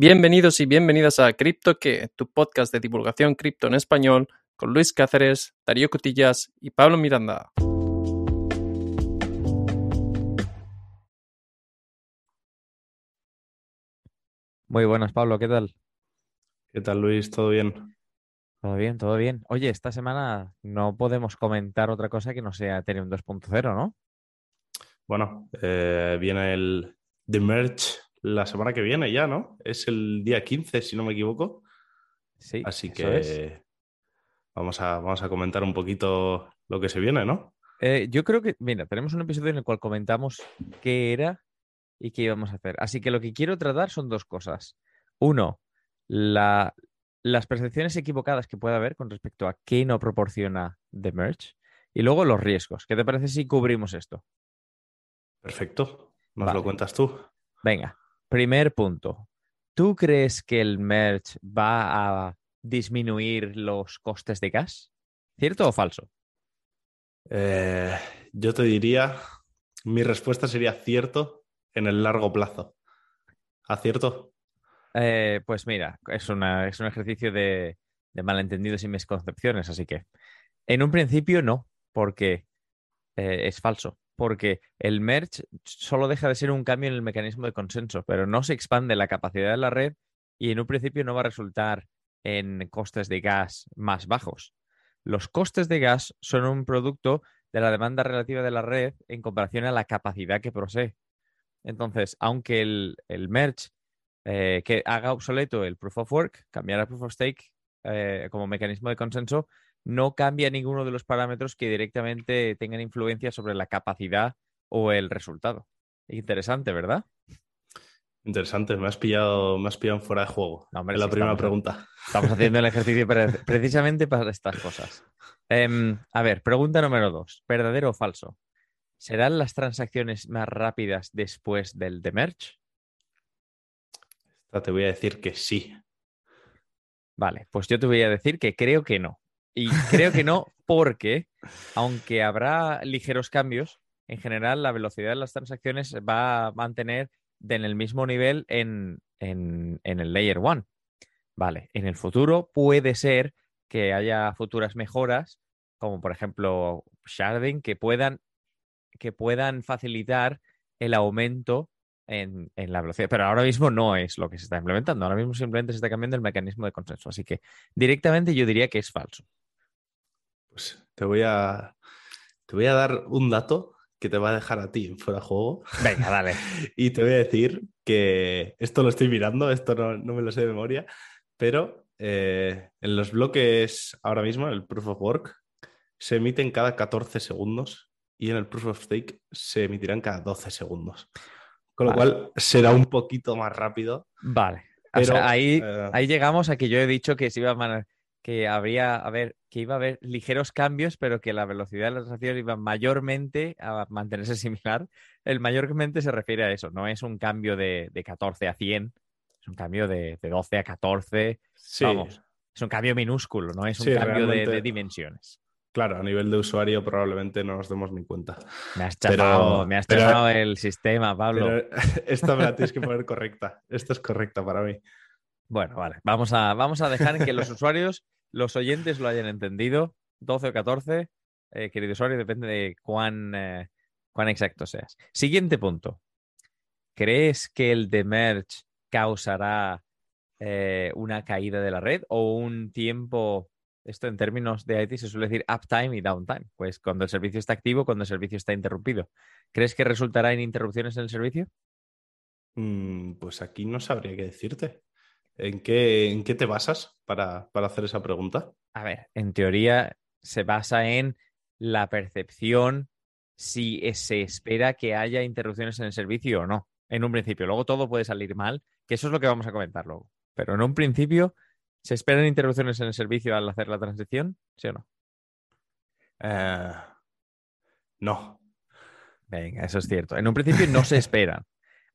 Bienvenidos y bienvenidas a Cripto que, tu podcast de divulgación cripto en español, con Luis Cáceres, Darío Cotillas y Pablo Miranda. Muy buenas, Pablo, ¿qué tal? ¿Qué tal, Luis? ¿Todo bien? Todo bien, todo bien. Oye, esta semana no podemos comentar otra cosa que no sea Ethereum 2.0, ¿no? Bueno, eh, viene el The Merge la semana que viene ya, ¿no? Es el día 15, si no me equivoco. Sí. Así eso que es. vamos, a, vamos a comentar un poquito lo que se viene, ¿no? Eh, yo creo que, mira, tenemos un episodio en el cual comentamos qué era y qué íbamos a hacer. Así que lo que quiero tratar son dos cosas. Uno, la- las percepciones equivocadas que pueda haber con respecto a qué no proporciona The Merge. Y luego los riesgos. ¿Qué te parece si cubrimos esto? Perfecto. Nos Vale. lo cuentas tú. Venga, primer punto. ¿Tú crees que el merge va a disminuir los costes de gas? ¿Cierto o falso? Eh, yo te diría, mi respuesta sería cierto en el largo plazo. ¿Acierto? Eh, pues mira, es, una- es un ejercicio de, de malentendidos y misconcepciones, así que en un principio no, porque eh, es falso, porque el merge solo deja de ser un cambio en el mecanismo de consenso, pero no se expande la capacidad de la red y en un principio no va a resultar en costes de gas más bajos. Los costes de gas son un producto de la demanda relativa de la red en comparación a la capacidad que posee. Entonces, aunque el, el merge eh, que haga obsoleto el proof of work, cambiar a proof of stake eh, como mecanismo de consenso, no cambia ninguno de los parámetros que directamente tengan influencia sobre la capacidad o el resultado. Interesante, ¿verdad? Interesante, me has pillado, me has pillado fuera de juego. No, hombre, en la sí, primera estamos- pregunta. Estamos haciendo el ejercicio pre- precisamente para estas cosas. Em, a ver, pregunta número dos. ¿Verdadero o falso? ¿Serán las transacciones más rápidas después del demerge? Esta te voy a decir que sí. Vale, pues yo te voy a decir que creo que no. Y creo que no porque, aunque habrá ligeros cambios, en general la velocidad de las transacciones va a mantener en el mismo nivel en, en- en el Layer 1. Vale, en el futuro puede ser que haya futuras mejoras, como por ejemplo sharding, que puedan, que puedan facilitar el aumento en, en la velocidad. Pero ahora mismo no es lo que se está implementando. Ahora mismo simplemente se está cambiando el mecanismo de consenso. Así que directamente yo diría que es falso. Pues te voy a, te voy a dar un dato que te va a dejar a ti fuera de juego. Venga, dale. Y te voy a decir que esto lo estoy mirando, esto no, no me lo sé de memoria, pero eh, en los bloques ahora mismo, en el Proof of Work, se emiten cada 14 segundos y en el Proof of Stake se emitirán cada 12 segundos. Con lo Vale. cual será un poquito más rápido. Vale. O Pero, sea, ahí, eh, ahí llegamos a que yo he dicho que se iba a que habría, a ver, que iba a haber ligeros cambios, pero que la velocidad de la transacción iba mayormente a mantenerse similar. El mayormente se refiere a eso, no es un cambio de, de 14 a 100, es un cambio de, de 12 a 14, Sí, vamos, es un cambio minúsculo, no es un Sí, cambio de- de, dimensiones. claro, a nivel de usuario probablemente no nos demos ni cuenta. Me has chafado, me has pero- el sistema, Pablo. Pero esta me la tienes que poner correcta. Esta es correcta para mí. Bueno, vale. Vamos a, vamos a dejar que los usuarios, los oyentes lo hayan entendido. 12 o 14, eh, querido usuario, depende de cuán, eh, cuán exacto seas. Siguiente punto. ¿Crees que el demerge causará eh, una caída de la red o un tiempo, esto en términos de IT se suele decir uptime y downtime, pues cuando el servicio está activo, cuando el servicio está interrumpido. ¿Crees que resultará en interrupciones en el servicio? Mm, Pues aquí no sabría qué decirte. ¿En qué, en qué te basas para, para hacer esa pregunta? A ver, en teoría se basa en la percepción si se espera que haya interrupciones en el servicio o no. En un principio. Luego todo puede salir mal, que eso es lo que vamos a comentar luego. Pero en un principio, ¿se esperan interrupciones en el servicio al hacer la transición? ¿Sí o no? Eh, no. Venga, eso es cierto. En un principio no se esperan.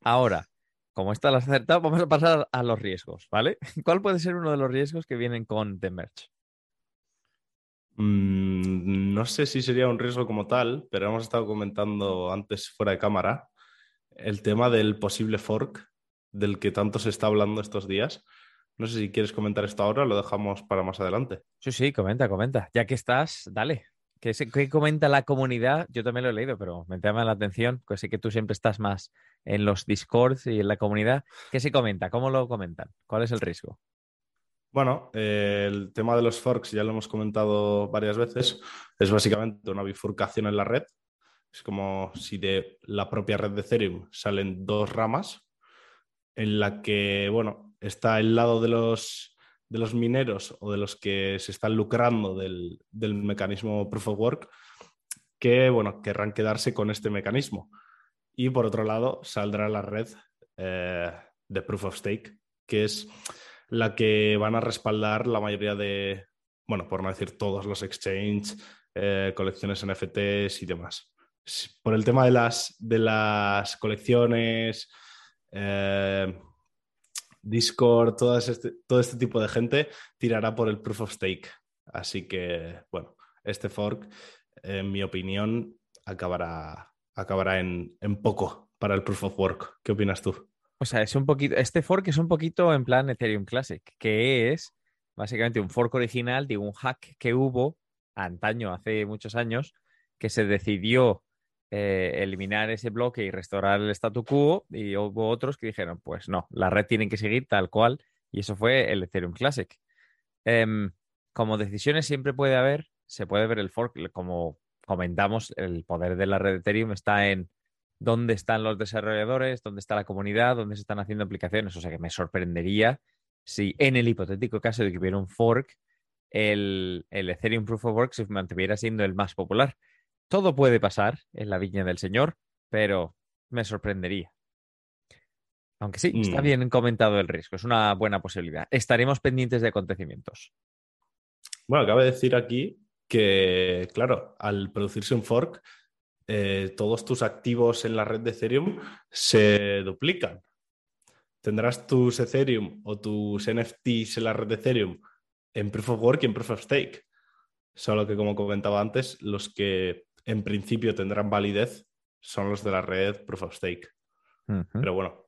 Ahora, como esta la has acertado, vamos a pasar a los riesgos, ¿vale? ¿Cuál puede ser uno de los riesgos que vienen con The Merge? Mm, no sé si sería un riesgo como tal, pero hemos estado comentando antes fuera de cámara el tema del posible fork del que tanto se está hablando estos días. No sé si quieres comentar esto ahora lo dejamos para más adelante. Sí, sí, comenta, comenta. Ya que estás, dale. ¿Qué, qué comenta la comunidad? Yo también lo he leído, pero me llama la atención, pues sí que tú siempre estás más en los Discords y en la comunidad. ¿Qué se comenta? ¿Cómo lo comentan? ¿Cuál es el riesgo? Bueno, eh, el tema de los forks ya lo hemos comentado varias veces. Es básicamente una bifurcación en la red. Es como si de la propia red de Ethereum salen dos ramas en la que, bueno, está el lado de los, de los mineros o de los que se están lucrando del, mecanismo Proof of Work que, bueno, querrán quedarse con este mecanismo. Y por otro lado, saldrá la red eh, de Proof of Stake, que es la que van a respaldar la mayoría de, bueno, por no decir todos los exchanges, eh, colecciones NFTs y demás. Por el tema de las, de las colecciones, eh, Discord, todo este, todo este tipo de gente tirará por el proof of stake. Así que, bueno, este fork, en mi opinión, acabará, acabará en, poco para el proof of work. ¿Qué opinas tú? O sea, es un poquito, este fork es un poquito en plan Ethereum Classic, que es básicamente un fork original de un hack que hubo antaño, hace muchos años, que se decidió eh, eliminar ese bloque y restaurar el statu quo y hubo otros que dijeron, pues no, la red tiene que seguir tal cual y eso fue el Ethereum Classic. Em, como decisiones siempre puede haber, se puede ver el fork, como comentamos, el poder de la red Ethereum está en dónde están los desarrolladores, dónde está la comunidad, dónde se están haciendo aplicaciones. O sea que me sorprendería si en el hipotético caso de que hubiera un fork, el, Ethereum Proof of Work se mantuviera siendo el más popular. Todo puede pasar en la viña del Señor, pero me sorprendería. Aunque sí, está mm. bien comentado el riesgo, es una buena posibilidad. Estaremos pendientes de acontecimientos. Bueno, acaba de decir aquí que, claro, al producirse un fork, eh, todos tus activos en la red de Ethereum se duplican. Tendrás tus Ethereum o tus NFTs en la red de Ethereum en Proof of Work y en Proof of Stake. Solo que, como comentaba antes, los que en principio tendrán validez son los de la red Proof of Stake. Pero bueno,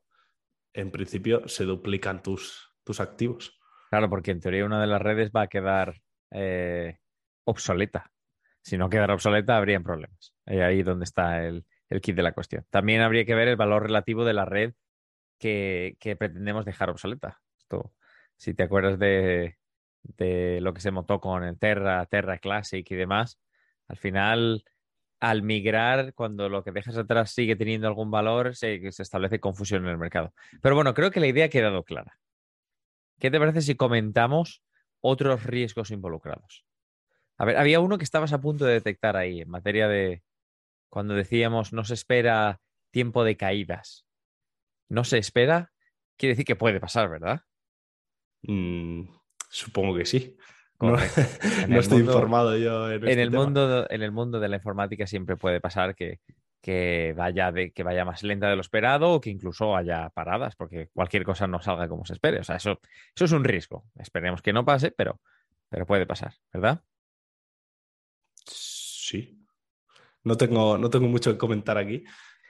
en principio se duplican tus, tus activos. Claro, porque en teoría una de las redes va a quedar eh, obsoleta si no quedara obsoleta, habrían problemas. Y ahí donde está el, kit de la cuestión. También habría que ver el valor relativo de la red que, pretendemos dejar obsoleta. Esto, si te acuerdas de, lo que se montó con el Terra, Terra Classic y demás, al final, al migrar, cuando lo que dejas atrás sigue teniendo algún valor, se, se establece confusión en el mercado. Pero bueno, creo que la idea ha quedado clara. ¿Qué te parece si comentamos otros riesgos involucrados? A ver, había uno que estabas a punto de detectar ahí, en materia de cuando decíamos no se espera tiempo de caídas. No se espera, quiere decir que puede pasar, ¿verdad? Mm, supongo que sí. No, estoy informado yo. En, este el mundo, en el mundo de la informática siempre puede pasar que, que, vaya de, que vaya más lenta de lo esperado o que incluso haya paradas, porque cualquier cosa no salga como se espere. O sea, eso, eso es un riesgo. Esperemos que no pase, pero, pero puede pasar, ¿verdad? Sí. No tengo, no tengo mucho que comentar aquí.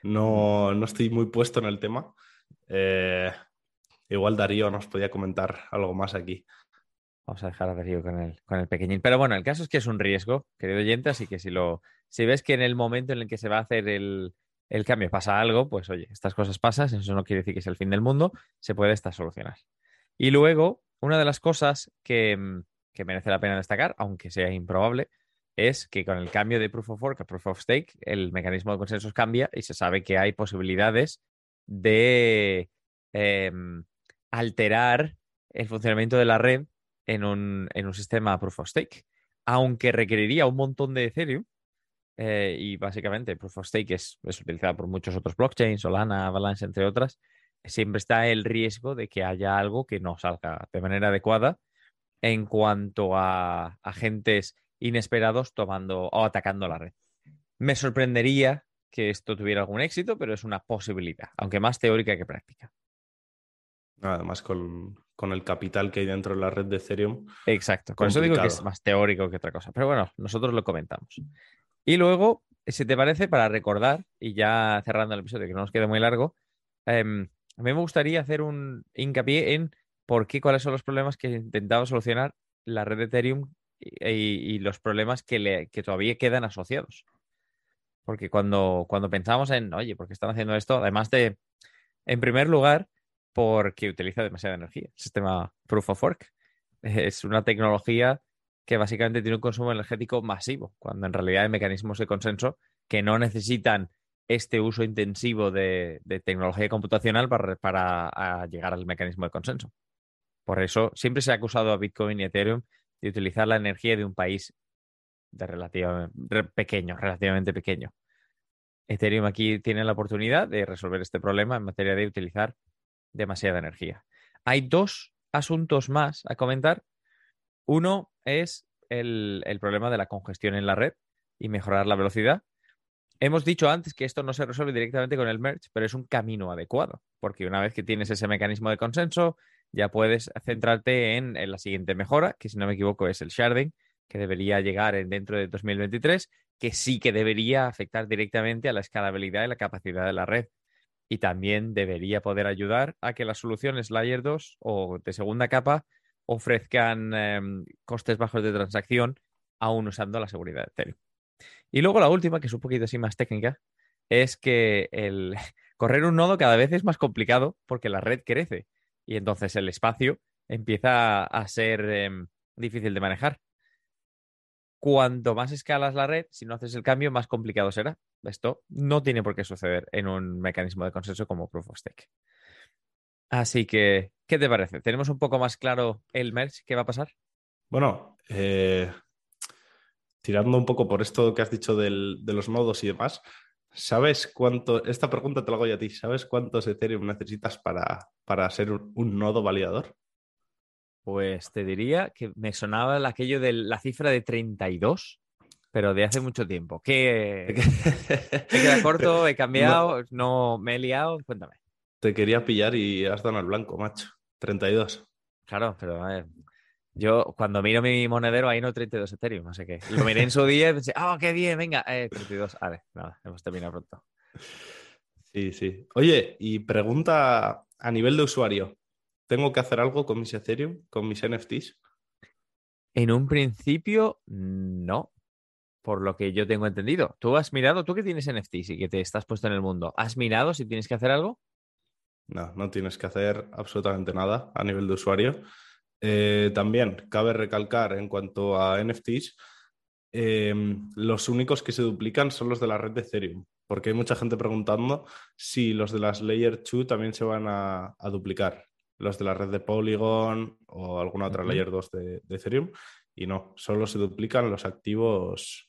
No, no estoy muy puesto en el tema. Eh, igual Darío nos podía comentar algo más aquí. Vamos a dejar a Darío con el, con el pequeñín. Pero bueno, el caso es que es un riesgo, querido oyente, así que si lo, si ves que en el momento en el que se va a hacer el, el cambio pasa algo, pues oye, estas cosas pasan, eso no quiere decir que sea el fin del mundo, se puede estar solucionar. Y luego, una de las cosas que, que merece la pena destacar, aunque sea improbable, es que con el cambio de Proof of Work a Proof of Stake, el mecanismo de consensos cambia y se sabe que hay posibilidades de em, alterar el funcionamiento de la red en un, en un, sistema Proof of Stake, aunque requeriría un montón de Ethereum. Eh, y básicamente Proof of Stake es, es utilizado por muchos otros blockchains, Solana, Avalanche, entre otras. Siempre está el riesgo de que haya algo que no salga de manera adecuada en cuanto a agentes inesperados tomando o atacando la red. Me sorprendería que esto tuviera algún éxito, pero es una posibilidad, aunque más teórica que práctica. Además, con, el capital que hay dentro de la red de Ethereum. Exacto, con eso digo que es más teórico que otra cosa. Pero bueno, nosotros lo comentamos. Y luego, si te parece, para recordar, y ya cerrando el episodio, que no nos quede muy largo, em, a mí me gustaría hacer un hincapié en por qué, cuáles son los problemas que intentaba solucionar la red de Ethereum y, los problemas que, le, que todavía quedan asociados. Porque cuando, cuando pensamos en, oye, ¿por qué están haciendo esto? Además de, en primer lugar, porque utiliza demasiada energía. El sistema Proof of Work es una tecnología que básicamente tiene un consumo energético masivo, cuando en realidad hay mecanismos de consenso que no necesitan este uso intensivo de, tecnología computacional para, llegar al mecanismo de consenso. Por eso siempre se ha acusado a Bitcoin y Ethereum de utilizar la energía de un país de relativamente pequeño, relativamente pequeño. Ethereum aquí tiene la oportunidad de resolver este problema en materia de utilizar demasiada energía. Hay dos asuntos más a comentar. Uno es el, el problema de la congestión en la red y mejorar la velocidad. Hemos dicho antes que esto no se resuelve directamente con el merge, pero es un camino adecuado, porque una vez que tienes ese mecanismo de consenso, ya puedes centrarte en, la siguiente mejora, que si no me equivoco es el sharding, que debería llegar en, dentro de 2023, que sí que debería afectar directamente a la escalabilidad y la capacidad de la red. Y también debería poder ayudar a que las soluciones Layer 2 o de segunda capa ofrezcan em, costes bajos de transacción, aún usando la seguridad de Ethereum. Y luego la última, que es un poquito así más técnica, es que el correr un nodo cada vez es más complicado porque la red crece y entonces el espacio empieza a ser em, difícil de manejar. Cuanto más escalas la red, si no haces el cambio, más complicado será. Esto no tiene por qué suceder en un mecanismo de consenso como Proof of Stake. Así que, ¿qué te parece? ¿Tenemos un poco más claro el merge? ¿Qué va a pasar? Bueno, eh, tirando un poco por esto que has dicho de los nodos y demás, ¿sabes cuánto? Esta pregunta te la hago yo a ti. ¿Sabes cuántos Ethereum necesitas para, para ser un, nodo validador? Pues te diría que me sonaba aquello de la cifra de 32, pero de hace mucho tiempo. ¿Qué? ¿He quedado corto? ¿He cambiado? No. me he liado? Cuéntame. Te quería pillar y has dado al blanco, macho. 32. Claro, pero a ver, yo cuando miro mi monedero ahí no 32 Ethereum, no sé qué. Lo miré en su día y pensé, ¡ah, qué bien! Venga, eh, 32. Vale, nada, hemos terminado pronto. Sí, sí. Oye, y pregunta a nivel de usuario. ¿Tengo que hacer algo con mis Ethereum, con mis NFTs? En un principio, no. Por lo que yo tengo entendido. ¿Tú has mirado, tú que tienes NFTs y que te estás puesto en el mundo, ¿has mirado si tienes que hacer algo? No, no tienes que hacer absolutamente nada a nivel de usuario. Eh, también cabe recalcar en cuanto a NFTs, em, los únicos que se duplican son los de la red de Ethereum, porque hay mucha gente preguntando si los de las Layer 2 también se van a, duplicar, los de la red de Polygon o alguna otra Layer 2 de, Ethereum, y no, solo se duplican los activos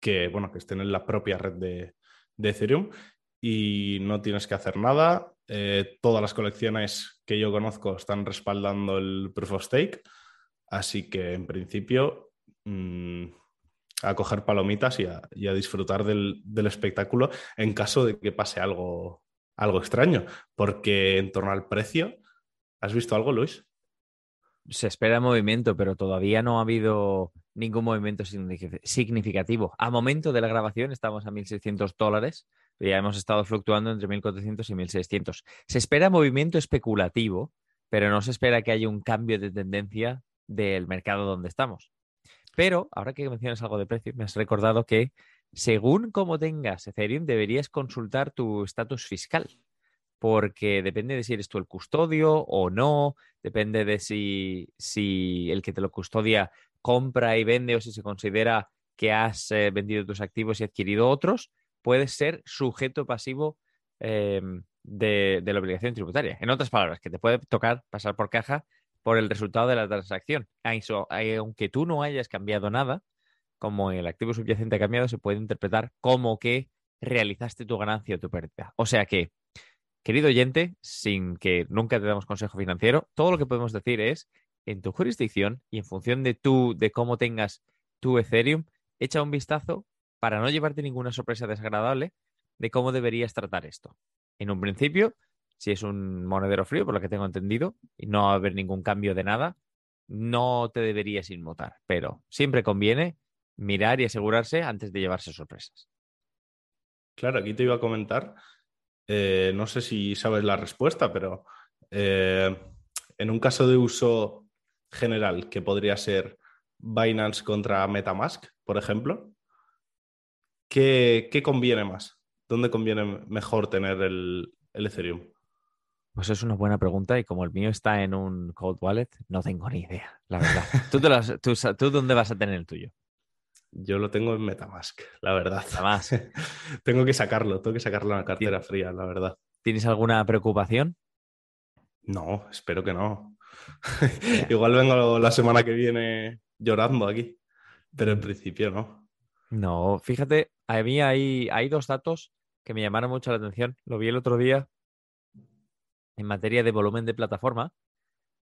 que, bueno, que estén en la propia red de, de Ethereum y no tienes que hacer nada. Eh, todas las colecciones que yo conozco están respaldando el Proof of Stake, así que en principio mm, a coger palomitas y a, disfrutar del, espectáculo en caso de que pase algo, algo extraño, porque en torno al precio, ¿has visto algo, Luis? Se espera movimiento, pero todavía no ha habido ningún movimiento significativo. A momento de la grabación estamos a 1.600 dólares ya hemos estado fluctuando entre 1.400 y 1.600. Se espera movimiento especulativo, pero no se espera que haya un cambio de tendencia del mercado donde estamos. Pero ahora que mencionas algo de precio, me has recordado que según cómo tengas Ethereum, deberías consultar tu estatus fiscal, porque depende de si eres tú el custodio o no, depende de si, si el que te lo custodia compra y vende o si se considera que has eh, vendido tus activos y adquirido otros puedes ser sujeto pasivo em, de, la obligación tributaria. En otras palabras, que te puede tocar pasar por caja por el resultado de la transacción. Aunque tú no hayas cambiado nada, como el activo subyacente ha cambiado, se puede interpretar como que realizaste tu ganancia o tu pérdida. O sea que, querido oyente, sin que nunca te damos consejo financiero, todo lo que podemos decir es, en tu jurisdicción y en función de, tu, de cómo tengas tu Ethereum, echa un vistazo para no llevarte ninguna sorpresa desagradable de cómo deberías tratar esto. En un principio, si es un monedero frío, por lo que tengo entendido, y no va a haber ningún cambio de nada, no te deberías inmutar, pero siempre conviene mirar y asegurarse antes de llevarse sorpresas. Claro, aquí te iba a comentar eh, no sé si sabes la respuesta, pero eh, en un caso de uso general, que podría ser Binance contra Metamask, por ejemplo, ¿qué, qué conviene más? ¿Dónde conviene mejor tener el, el Ethereum? Pues es una buena pregunta y como el mío está en un cold wallet, no tengo ni idea, la verdad. ¿Tú, te las- tú sa- tú dónde vas a tener el tuyo? Yo lo tengo en Metamask, la verdad. Metamask. tengo que sacarlo, tengo que sacarlo en la cartera fría, la verdad. ¿Tienes alguna preocupación? No, espero que no. Igual vengo la semana que viene llorando aquí, pero en principio no. No, fíjate, a mí hay, hay dos datos que me llamaron mucho la atención. Lo vi el otro día en materia de volumen de plataforma.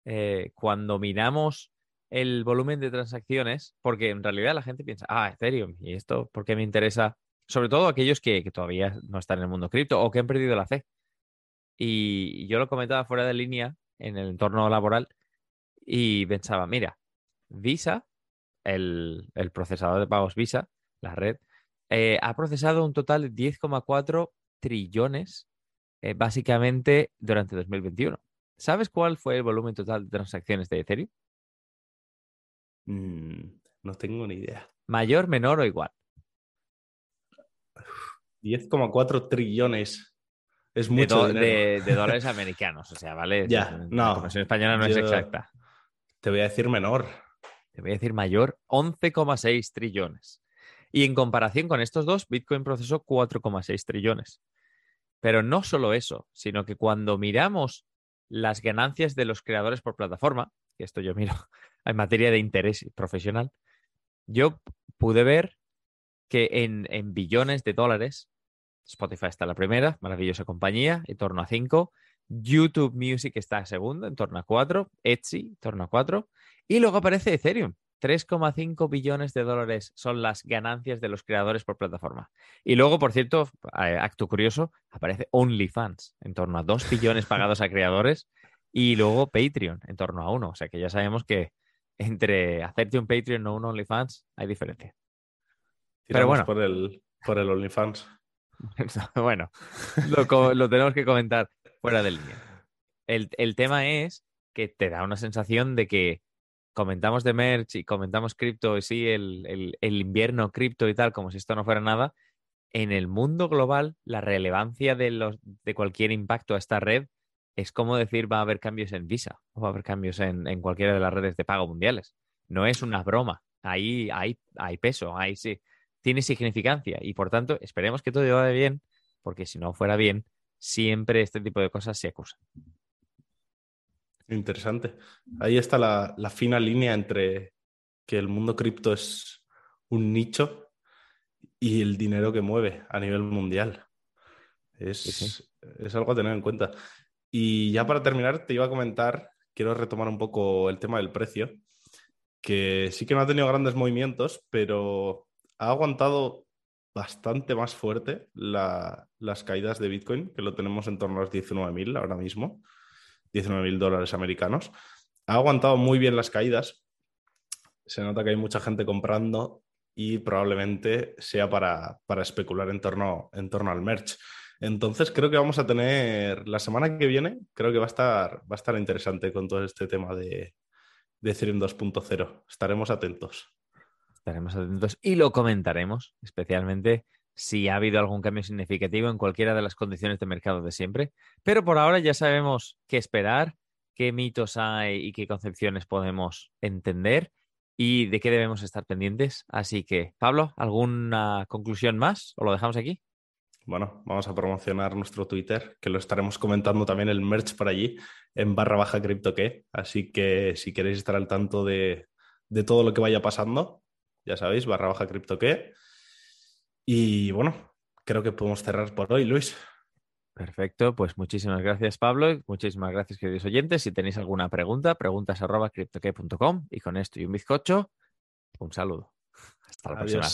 Eh, cuando miramos el volumen de transacciones, porque en realidad la gente piensa, ah, Ethereum, ¿y esto por qué me interesa? Sobre todo aquellos que, que todavía no están en el mundo cripto o que han perdido la fe. Y yo lo comentaba fuera de línea en el entorno laboral y pensaba, mira, Visa, el, el procesador de pagos Visa, la red, eh, ha procesado un total de 10,4 trillones eh, básicamente durante 2021. ¿Sabes cuál fue el volumen total de transacciones de Ethereum? Mm, no tengo ni idea. ¿Mayor, menor o igual? 10,4 trillones. Es De, mucho dinero. de- de dólares americanos, o sea, ¿vale? Ya, La no, conversión española no es exacta. Te voy a decir menor. Te voy a decir mayor, 11,6 trillones. Y en comparación con estos dos, Bitcoin procesó 4,6 trillones. Pero no solo eso, sino que cuando miramos las ganancias de los creadores por plataforma, que esto yo miro en materia de interés profesional, yo pude ver que en, en billones de dólares, Spotify está la primera, maravillosa compañía, en torno a 5, YouTube Music está segunda, en torno a 4, Etsy, en torno a 4, y luego aparece Ethereum. 3,5 billones de dólares son las ganancias de los creadores por plataforma. Y luego, por cierto, acto curioso, aparece OnlyFans, en torno a 2 billones pagados a creadores, y luego Patreon, en torno a 1. O sea que ya sabemos que entre hacerte un Patreon o un OnlyFans hay diferencia. Pero bueno. por el, por el OnlyFans. bueno, lo, tenemos que comentar fuera de línea. El, el tema es que te da una sensación de que comentamos de merch y comentamos cripto y sí, el, el- el invierno cripto y tal, como si esto no fuera nada. En el mundo global, la relevancia de, los, de cualquier impacto a esta red es como decir va a haber cambios en Visa o va a haber cambios en, en cualquiera de las redes de pago mundiales. No es una broma. Ahí hay, hay peso, ahí sí. Tiene significancia y por tanto esperemos que todo vaya bien, porque si no fuera bien, siempre este tipo de cosas se acusan. Interesante. Ahí está la, la fina línea entre que el mundo cripto es un nicho y el dinero que mueve a nivel mundial. Es, Sí, sí. es algo a tener en cuenta. Y ya para terminar, te iba a comentar, quiero retomar un poco el tema del precio, que sí que no ha tenido grandes movimientos, pero ha aguantado bastante más fuerte la- las caídas de Bitcoin, que lo tenemos en torno a los 19.000 ahora mismo. 19.000 dólares americanos. Ha aguantado muy bien las caídas. Se nota que hay mucha gente comprando y probablemente sea para, para especular en torno, en torno al merch. Entonces creo que vamos a tener la semana que viene, creo que va a estar, va a estar interesante con todo este tema de, de Ethereum 2.0. Estaremos atentos. Estaremos atentos y lo comentaremos, especialmente si ha habido algún cambio significativo en cualquiera de las condiciones de mercado de siempre. Pero por ahora ya sabemos qué esperar, qué mitos hay y qué concepciones podemos entender y de qué debemos estar pendientes. Así que, Pablo, ¿alguna conclusión más o lo dejamos aquí? Bueno, vamos a promocionar nuestro Twitter, que lo estaremos comentando también el merch por allí, en barra baja cripto que. Así que si queréis estar al tanto de, de todo lo que vaya pasando, ya sabéis, barra baja cripto que. Y bueno, creo que podemos cerrar por hoy, Luis. Perfecto, pues muchísimas gracias, Pablo. Muchísimas gracias, queridos oyentes. Si tenéis alguna pregunta, preguntas arroba criptoque.com. Y con esto y un bizcocho, un saludo. Hasta la próxima.